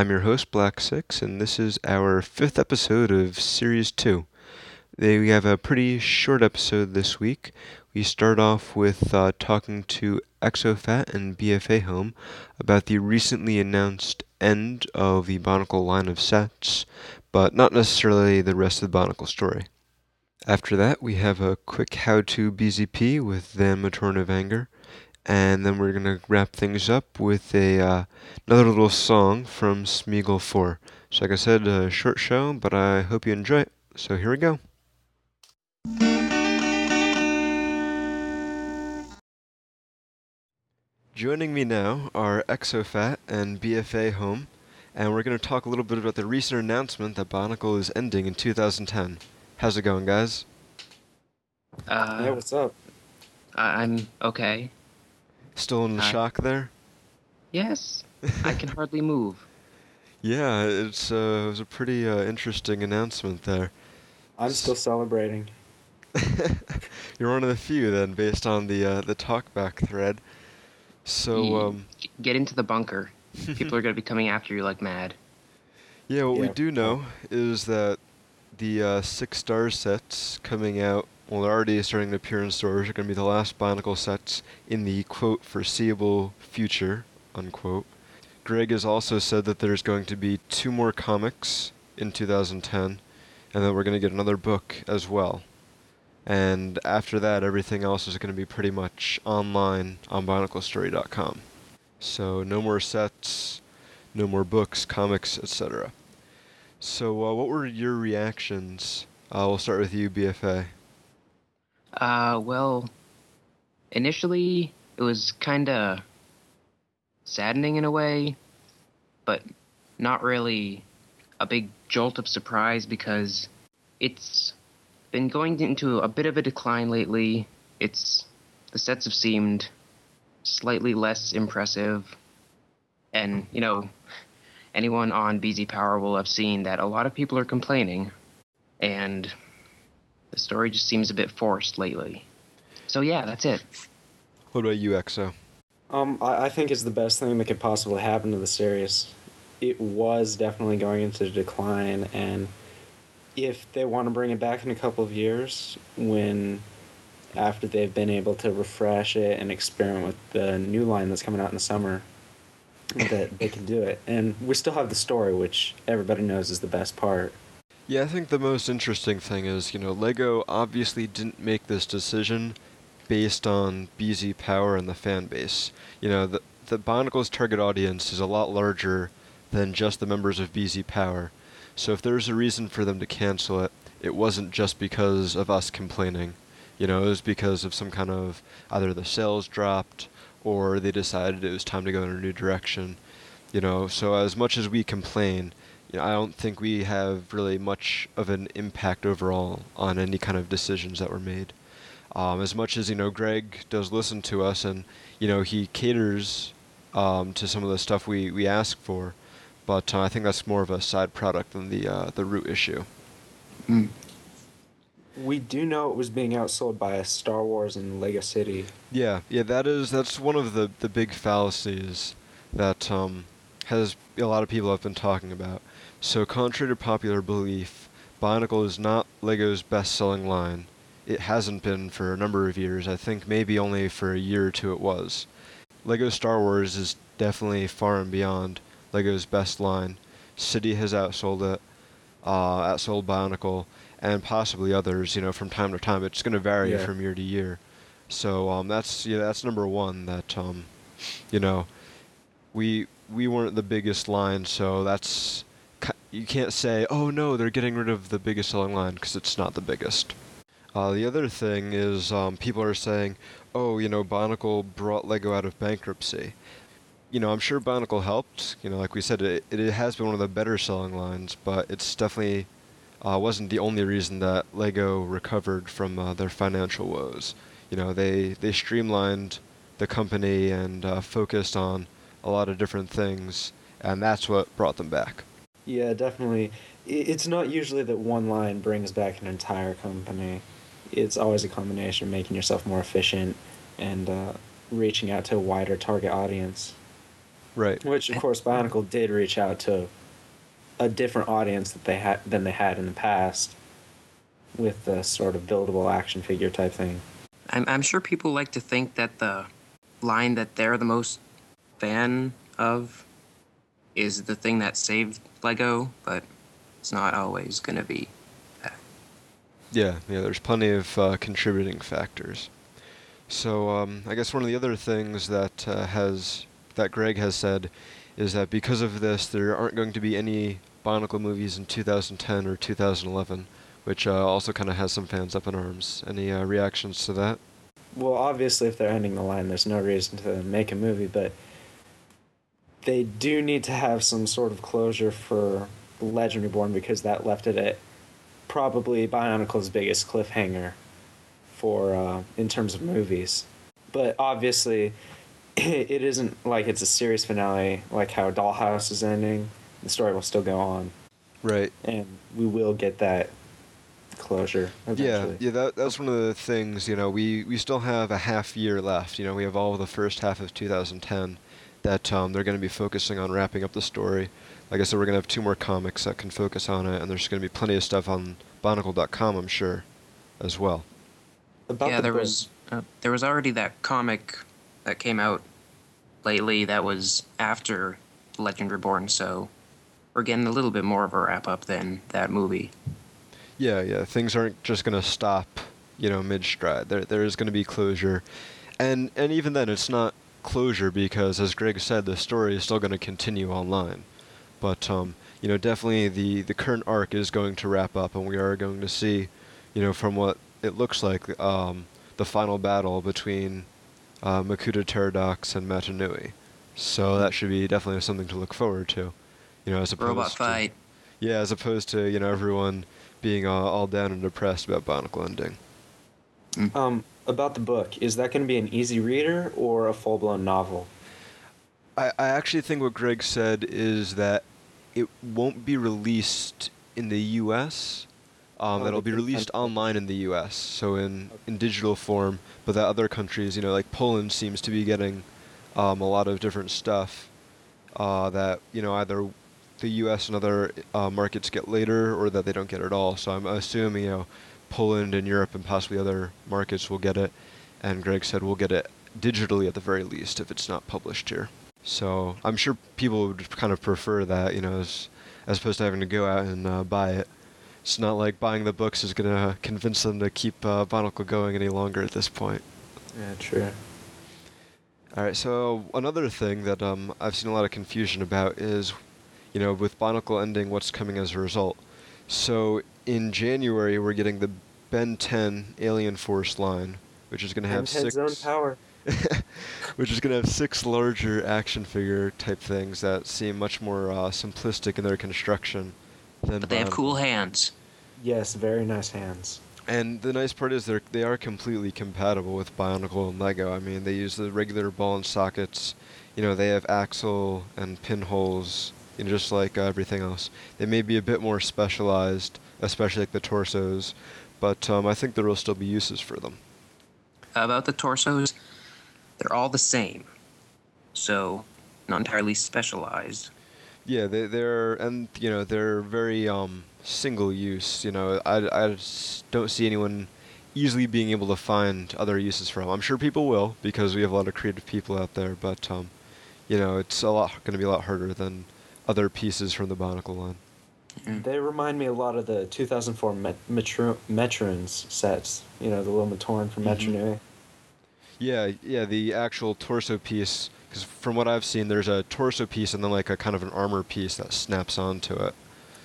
I'm your host, Black Six, and this is our fifth episode of Series 2. We have a pretty short episode this week. We start off with uh, talking to Exofat and BFA Home about the recently announced end of the Bionicle line of sets, but not necessarily the rest of the Bionicle story. After that, we have a quick how to BZP with them, A Matorn of Anger and then we're gonna wrap things up with a uh, another little song from Smeagol 4. So, like I said, a short show, but I hope you enjoy it. So here we go. Joining me now are Exofat and BFA Home, and we're going to talk a little bit about the recent announcement that Bionicle is ending in 2010. How's it going, guys? Uh, Yeah, what's up? I- I'm okay. Still in Hi. shock there? Yes, I can hardly move. Yeah, it's uh, it was a pretty uh, interesting announcement there. I'm still celebrating. You're one of the few then, based on the uh, the talkback thread. So Ye- um, Get into the bunker. People are gonna be coming after you like mad. yeah, what we do know is that the uh, six star sets coming out, well, they're already starting to appear in stores. Are going to be the last Bionicle sets in the quote foreseeable future unquote. Greg has also said that there's going to be two more comics in 2010, and that we're going to get another book as well. And after that, everything else is going to be pretty much online on BionicleStory.com. So no more sets, no more books, comics, etc. So uh, what were your reactions? Uh, we'll start with you, BFA. Uh, well, initially it was kinda saddening in a way, but not really a big jolt of surprise because it's been going into a bit of a decline lately. It's the sets have seemed slightly less impressive, and you know, anyone on BZ Power will have seen that a lot of people are complaining, and the story just seems a bit forced lately. So yeah, that's it. What about you, EXO? Um, I, I think it's the best thing that could possibly happen to the series. It was definitely going into decline, and if they want to bring it back in a couple of years, when after they've been able to refresh it and experiment with the new line that's coming out in the summer, that they can do it. And we still have the story, which everybody knows is the best part. Yeah, I think the most interesting thing is, you know, Lego obviously didn't make this decision based on BZ Power and the fan base. You know, the the Bionicle's target audience is a lot larger than just the members of BZ Power. So if there's a reason for them to cancel it, it wasn't just because of us complaining. You know, it was because of some kind of either the sales dropped or they decided it was time to go in a new direction. You know, so as much as we complain, you know, I don't think we have really much of an impact overall on any kind of decisions that were made. Um, as much as you know, Greg does listen to us, and you know he caters um, to some of the stuff we, we ask for, but uh, I think that's more of a side product than the uh, the root issue. We do know it was being outsold by Star Wars and Lego City. Yeah, yeah, that is that's one of the the big fallacies that um, has a lot of people have been talking about. So, contrary to popular belief, Bionicle is not Lego's best-selling line. It hasn't been for a number of years. I think maybe only for a year or two it was. Lego Star Wars is definitely far and beyond Lego's best line. City has outsold it, uh, outsold Bionicle, and possibly others. You know, from time to time, it's going to vary Yeah. from year to year. So um, that's yeah, that's number one. That um, you know, we we weren't the biggest line, so that's you can't say, oh no, they're getting rid of the biggest selling line because it's not the biggest. Uh, the other thing is um, people are saying, oh, you know, Bionicle brought Lego out of bankruptcy. You know, I'm sure Bionicle helped. You know, like we said, it, it has been one of the better selling lines, but it's definitely uh, wasn't the only reason that Lego recovered from uh, their financial woes. You know, they they streamlined the company and uh, focused on a lot of different things, and that's what brought them back. Yeah, definitely. It's not usually that one line brings back an entire company. It's always a combination of making yourself more efficient and uh, reaching out to a wider target audience. Right. Which, of course, Bionicle did reach out to a different audience that they had than they had in the past, with the sort of buildable action figure type thing. I'm, I'm sure people like to think that the line that they're the most fan of is the thing that saved Lego, but it's not always going to be that. Yeah, yeah. There's plenty of uh, contributing factors. So um, I guess one of the other things that uh, has that Greg has said is that because of this, there aren't going to be any Bionicle movies in 2010 or 2011, which uh, also kind of has some fans up in arms. Any uh, reactions to that? Well, obviously, if they're ending the line, there's no reason to make a movie, but they do need to have some sort of closure for Legend Reborn because that left it at probably Bionicle's biggest cliffhanger for uh, in terms of movies. But obviously, it isn't like it's a series finale like how Dollhouse is ending. The story will still go on, Right. and we will get that closure Yeah, eventually. yeah. That that's one of the things. You know, we we still have a half year left. You know, we have all of the first half of 2010 that um, they're going to be focusing on wrapping up the story. Like I said, we're going to have two more comics that can focus on it, and there's going to be plenty of stuff on Bionicle.com, I'm sure, as well. About yeah, the there book- was uh, there was already that comic that came out lately that was after Legend Reborn, so we're getting a little bit more of a wrap up than that movie. Yeah, yeah. Things aren't just going to stop, you know, mid stride. There there is going to be closure, and and even then, it's not closure because, as Greg said, the story is still going to continue online. But um, you know, definitely the the current arc is going to wrap up, and we are going to see, you know, from what it looks like, um, the final battle between uh, Makuta Teridax and Mata Nui. So that should be definitely something to look forward to. You know, as opposed Robot to, fight. yeah, as opposed to you know everyone being uh, all down and depressed about Bionicle ending. Um, about the book, is that going to be an easy reader or a full blown novel? I, I actually think what Greg said is that it won't be released in the U.S. Um, Oh, that'll be released online in the U.S. So in in digital form, but that other countries, you know, like Poland seems to be getting um, a lot of different stuff uh, that you know either the U.S. and other uh, markets get later, or that they don't get at all. So I'm assuming you know Poland and Europe and possibly other markets will get it, and Greg said we'll get it digitally at the very least if it's not published here. So I'm sure people would kind of prefer that, you know, as as opposed to having to go out and uh, buy it. It's not like buying the books is going to convince them to keep uh, going any longer at this point. Yeah, true. All right, so another thing that um, I've seen a lot of confusion about is, you know, with Bionicle ending, what's coming as a result. So in January, we're getting the Ben 10 Alien Force line, which is going to have And six. Ted's own power. which is going to have six larger action figure type things that seem much more uh, simplistic in their construction than. But they have cool hands. Yes, very nice hands. And the nice part is they're they are completely compatible with Bionicle and Lego. I mean, they use the regular ball and sockets. You know, they have axle and pinholes. You know, just like uh, everything else. They may be a bit more specialized, especially like the torsos, but um, I think there will still be uses for them. About the torsos, they're all the same, so not entirely specialized. Yeah, they, they're and you know they're very um, single use. You know, I, I don't see anyone easily being able to find other uses for them. I'm sure people will because we have a lot of creative people out there, but um, you know it's a lot going to be a lot harder than other pieces from the Bionicle line. Mm. They remind me a lot of the 2004 Met- Metro- Metrons sets. You know, the little Matoran from Mhm. Metru Nui. Yeah, yeah, the actual torso piece. Because from what I've seen, there's a torso piece and then like a kind of an armor piece that snaps onto it.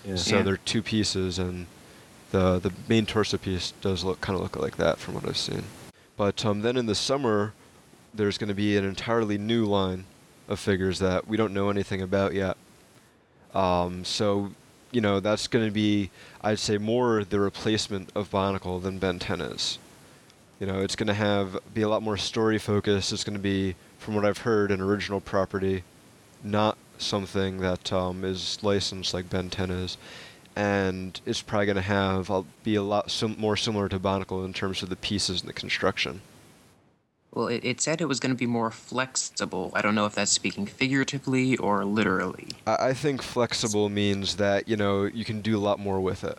Yeah. So Yeah. they're two pieces, and the the main torso piece does look kind of look like that from what I've seen. But um, then in the summer, there's going to be an entirely new line of figures that we don't know anything about yet. Um, so, you know, that's going to be, I'd say, more the replacement of Bionicle than Ben 10 is. You know, it's going to have be a lot more story focused. It's going to be, from what I've heard, an original property, not something that um, is licensed like Ben 10 is. And it's probably going to have uh, be a lot sim- more similar to Bionicle in terms of the pieces and the construction. Well, it, it said it was going to be more flexible. I don't know if that's speaking figuratively or literally. I, I think flexible means that you know you can do a lot more with it.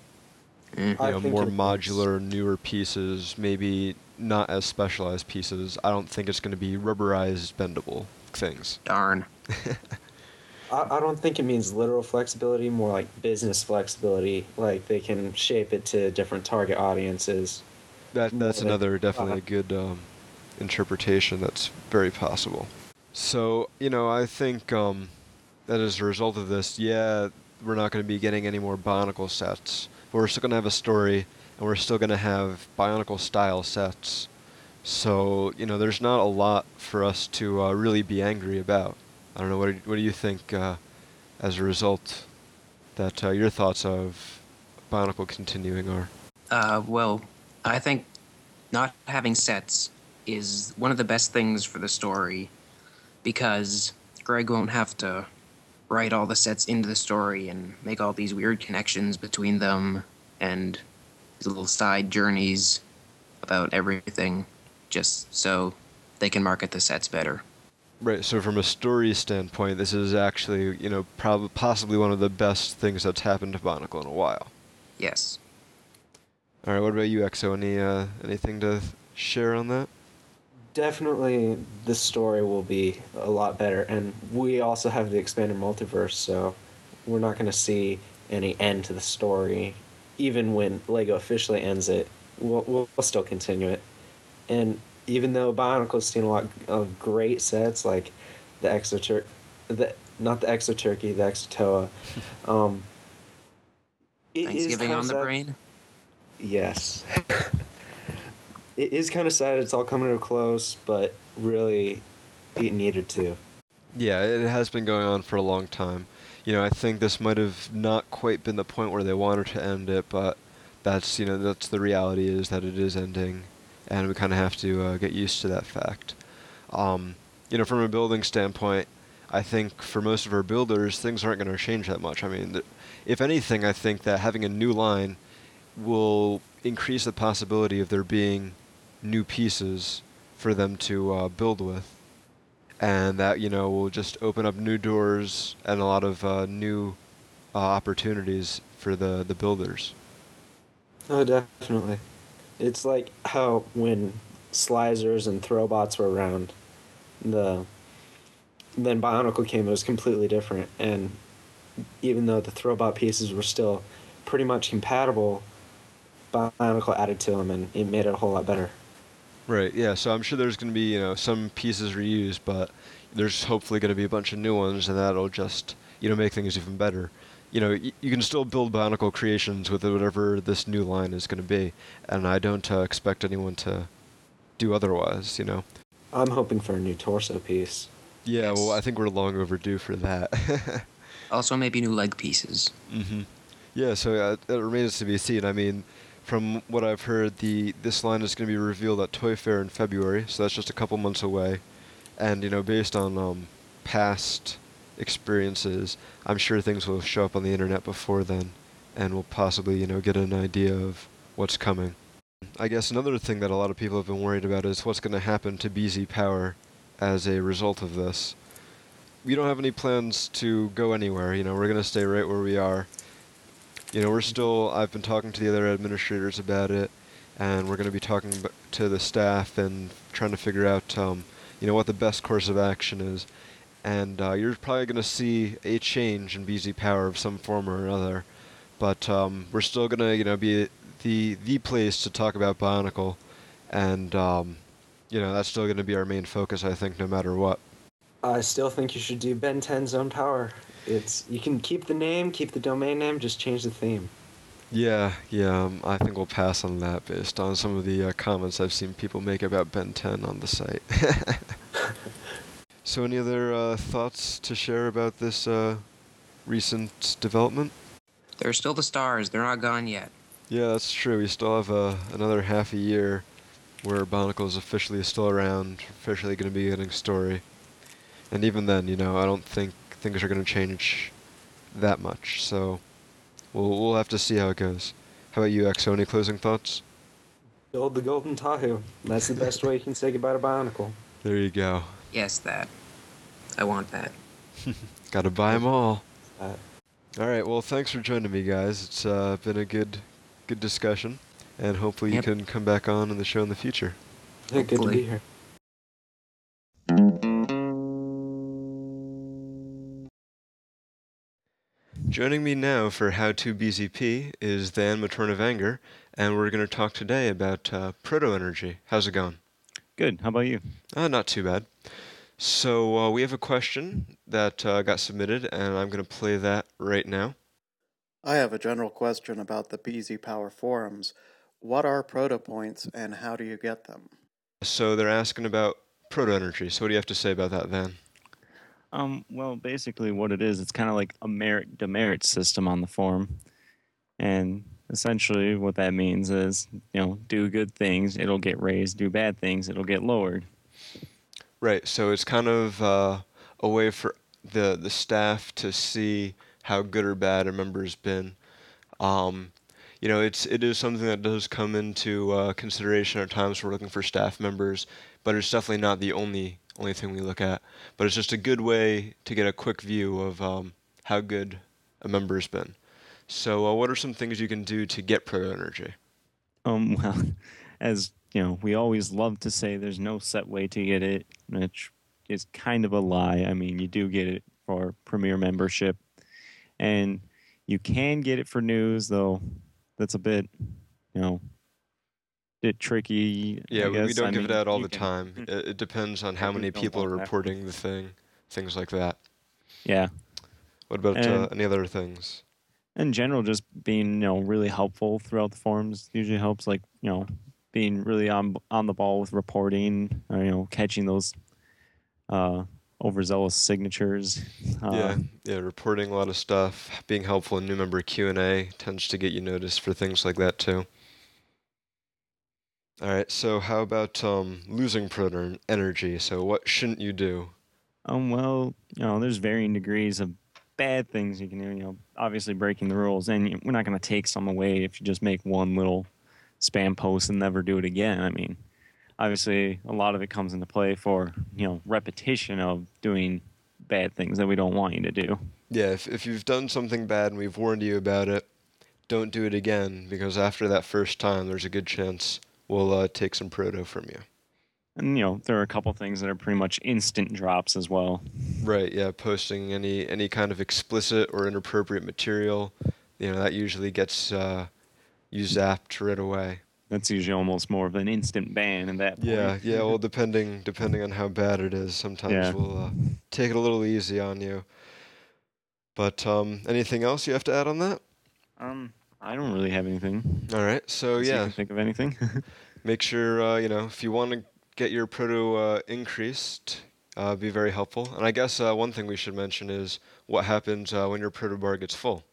Mm. You know, more it means- modular, newer pieces, maybe not as specialized pieces. I don't think it's going to be rubberized, bendable things. Darn. I, I don't think it means literal flexibility, more like business flexibility. Like they can shape it to different target audiences. That that's another definitely uh, a good um, interpretation. That's very possible. So you know, I think um, that as a result of this, yeah, we're not going to be getting any more Bionicle sets, but we're still going to have a story, and we're still going to have Bionicle style sets. So you know, there's not a lot for us to uh, really be angry about. I don't know what do, what do you think uh, as a result that uh, your thoughts of Bionicle continuing are. Uh, well, I think not having sets is one of the best things for the story because Greg won't have to write all the sets into the story and make all these weird connections between them and these little side journeys about everything just so they can market the sets better. Right. So from a story standpoint, this is actually, you know, probably possibly one of the best things that's happened to Bionicle in a while. Yes. All right. What about you, Exo? Any uh, anything to share on that? Definitely, the story will be a lot better, and we also have the expanded multiverse, so we're not going to see any end to the story. Even when Lego officially ends it, we'll, we'll still continue it. And even though Bionicle's seen a lot of great sets, like the Exotur, the not the Exo Turkey, the Exo-Toa, um, Thanksgiving on the brain. Yes. it is kind of sad it's all coming to a close, but really, it needed to. Yeah, it has been going on for a long time. You know, I think this might have not quite been the point where they wanted to end it, but that's you know that's the reality is that it is ending, and we kind of have to uh, get used to that fact. Um, you know, from a building standpoint, I think for most of our builders, things aren't going to change that much. I mean, th- if anything, I think that having a new line will increase the possibility of there being new pieces for them to uh, build with and that you know will just open up new doors and a lot of uh, new uh, opportunities for the the builders. Oh, definitely. It's like how when Slicers and Throwbots were around, the then Bionicle came, it was completely different. And even though the Throwbot pieces were still pretty much compatible, Bionicle added to them, and it made it a whole lot better. Right. Yeah. So I'm sure there's going to be you know some pieces reused, but there's hopefully going to be a bunch of new ones, and that'll just you know make things even better. You know, y- you can still build Bionicle creations with whatever this new line is going to be, and I don't uh, expect anyone to do otherwise. You know. I'm hoping for a new torso piece. Yeah. Well, I think we're long overdue for that. Also, maybe new leg pieces. Mm-hmm. Yeah, so uh, it remains to be seen. I mean, from what I've heard, the this line is going to be revealed at Toy Fair in February, so that's just a couple months away. And you know, based on um, past experiences, I'm sure things will show up on the internet before then, and we'll possibly you know get an idea of what's coming. I guess another thing that a lot of people have been worried about is what's going to happen to BZ Power as a result of this. We don't have any plans to go anywhere. You know, we're going to stay right where we are. You know, we're still. I've been talking to the other administrators about it, and we're going to be talking to the staff and trying to figure out, um, you know, what the best course of action is. And uh, you're probably going to see a change in BZ Power of some form or another, but um, we're still going to, you know, be the the place to talk about Bionicle, and um, you know, that's still going to be our main focus, I think, no matter what. I still think you should do Ben 10 Zone Power. It's you can keep the name, keep the domain name, just change the theme. Yeah, yeah, um, I think we'll pass on that based on some of the uh, comments I've seen people make about Ben 10 on the site. so, any other uh, thoughts to share about this uh, recent development? They're still the stars. They're not gone yet. Yeah, that's true. We still have uh, another half a year where Bionicle is officially still around, officially going to be getting story. And even then, you know, I don't think things are going to change that much. So, we'll we'll have to see how it goes. How about you, Exo? Any closing thoughts? Build the golden Tahu. That's the best way you can say goodbye to Bionicle. There you go. Yes, that. I want that. Got to buy them all. Uh, All right. Well, thanks for joining me, guys. It's uh, been a good, good discussion, and hopefully Yep. you can come back on in the show in the future. yeah, good to be here. Joining me now for How to BZP is Dan Matern of Anger, and we're going to talk today about uh, proto energy. How's it going? Good. How about you? Uh, not too bad. So uh, we have a question that uh, got submitted, and I'm going to play that right now. I have a general question about the BZ Power forums. What are proto points and how do you get them? So they're asking about proto energy. So what do you have to say about that, Van? Um, well, basically, what it is, it's kind of like a merit demerit system on the form, and essentially, what that means is, you know, do good things, it'll get raised. Do bad things, it'll get lowered. Right. So it's kind of uh, a way for the the staff to see how good or bad a member's been. Um, you know, it's it is something that does come into uh, consideration at times we're looking for staff members, but it's definitely not the only only thing we look at. But it's just a good way to get a quick view of um, how good a member's been. So, uh, what are some things you can do to get proto energy? Um, well, as you know, we always love to say there's no set way to get it, which is kind of a lie. I mean, you do get it for premier membership, and you can get it for news, though. That's a bit, you know, bit tricky. Yeah, we, don't I give mean, it out all the can- time. It, it depends on how many people are want that. reporting the thing, things like that. Yeah, What about uh, any other things? in general, just being you know really helpful throughout the forums usually helps. Like you know, being really on on the ball with reporting, or, you know, catching those uh, overzealous signatures. Uh, yeah, yeah, reporting a lot of stuff, being helpful in new member Q and A tends to get you noticed for things like that too. All right, so how about um, losing proto energy? So what shouldn't you do? Um. Well, you know, there's varying degrees of bad things you can do. You know, obviously breaking the rules, and we're not going to take some away if you just make one little spam post and never do it again. I mean, obviously, a lot of it comes into play for you know repetition of doing bad things that we don't want you to do. Yeah, if if you've done something bad and we've warned you about it, don't do it again because after that first time, there's a good chance we'll uh, take some proto from you. And you know, there are a couple things that are pretty much instant drops as well. Right, yeah, posting any any kind of explicit or inappropriate material, you know, that usually gets uh, you zapped right away. That's usually almost more of an instant ban in that point. Yeah, yeah, well depending depending on how bad it is, sometimes Yeah. we'll uh, take it a little easy on you. But um anything else you have to add on that? Um, I don't really have anything. All right. So you yeah, can think of anything. make sure uh, you know if you want to get your proto uh, increased, uh, be very helpful. And I guess uh, one thing we should mention is what happens uh, when your proto bar gets full.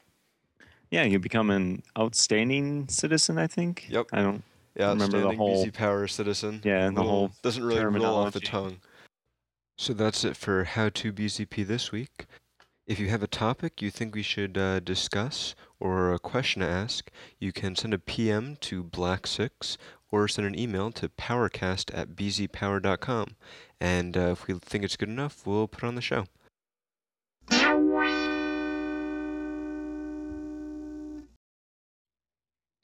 yeah, you become an outstanding citizen. I think. Yep. I don't. Yeah, Remember the outstanding whole- BZ Power citizen. Yeah, the Little- whole doesn't really roll off the tongue. So that's it for How to BZP this week. If you have a topic you think we should uh, discuss or a question to ask, you can send a PM to Black6 or send an email to powercast at bzpower.com. And uh, if we think it's good enough, we'll put on the show.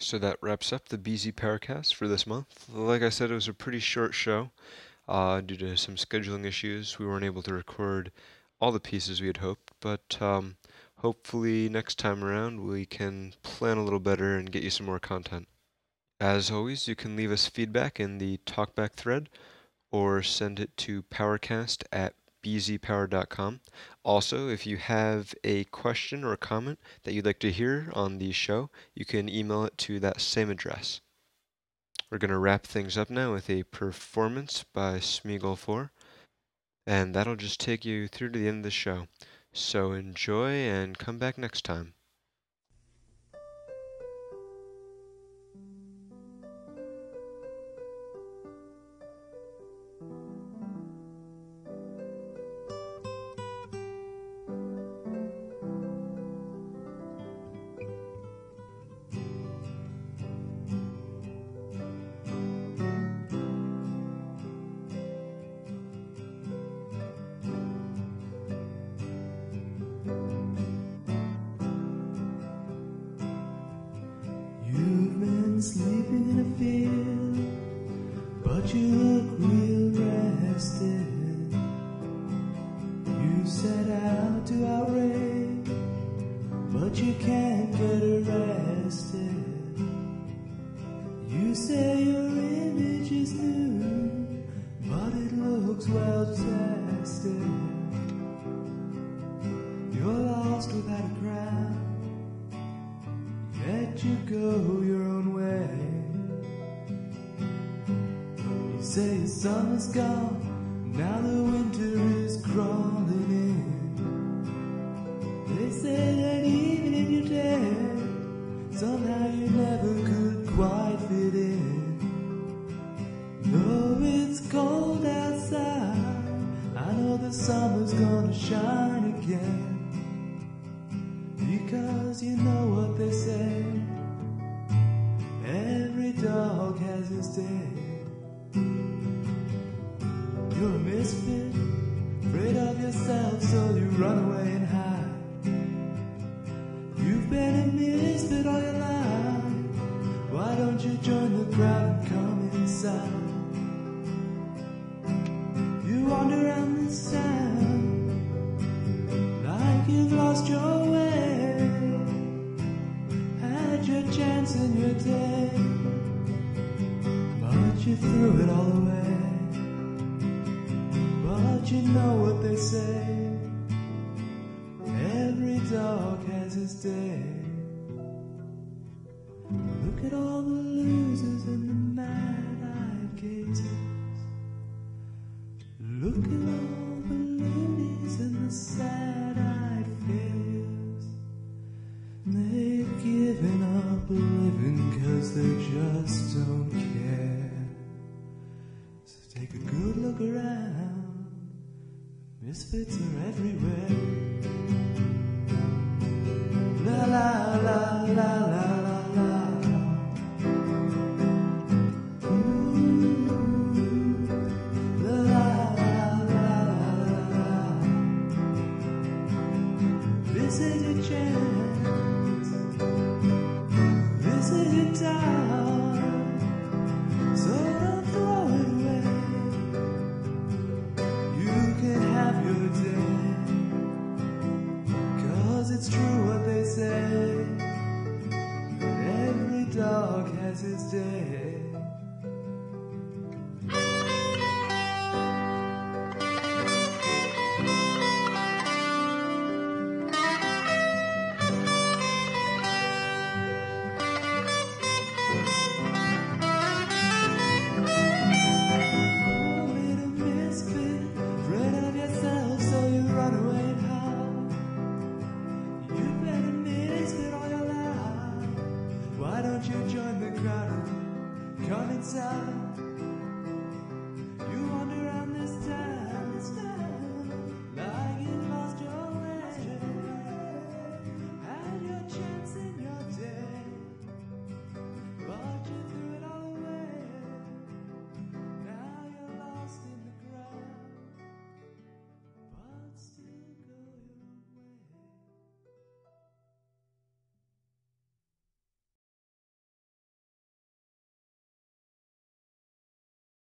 So that wraps up the BZ Powercast for this month. Like I said, it was a pretty short show. Uh, due to some scheduling issues, we weren't able to record all the pieces we had hoped, but um, hopefully next time around we can plan a little better and get you some more content. As always, you can leave us feedback in the talkback thread or send it to powercast at bzpower.com. Also, if you have a question or a comment that you'd like to hear on the show, you can email it to that same address. We're going to wrap things up now with a performance by Smeagol 4, and that'll just take you through to the end of the show. So enjoy and come back next time. you. summer's gonna shine again. Because you know what they say Every dog has his day. You threw it all away But you know what they say. Every dog has his day. Look at all the losers and the mad-eyed gazers Look at all the loonies and the sad-eyed failures They've given up living cause they just don't Misfits are everywhere.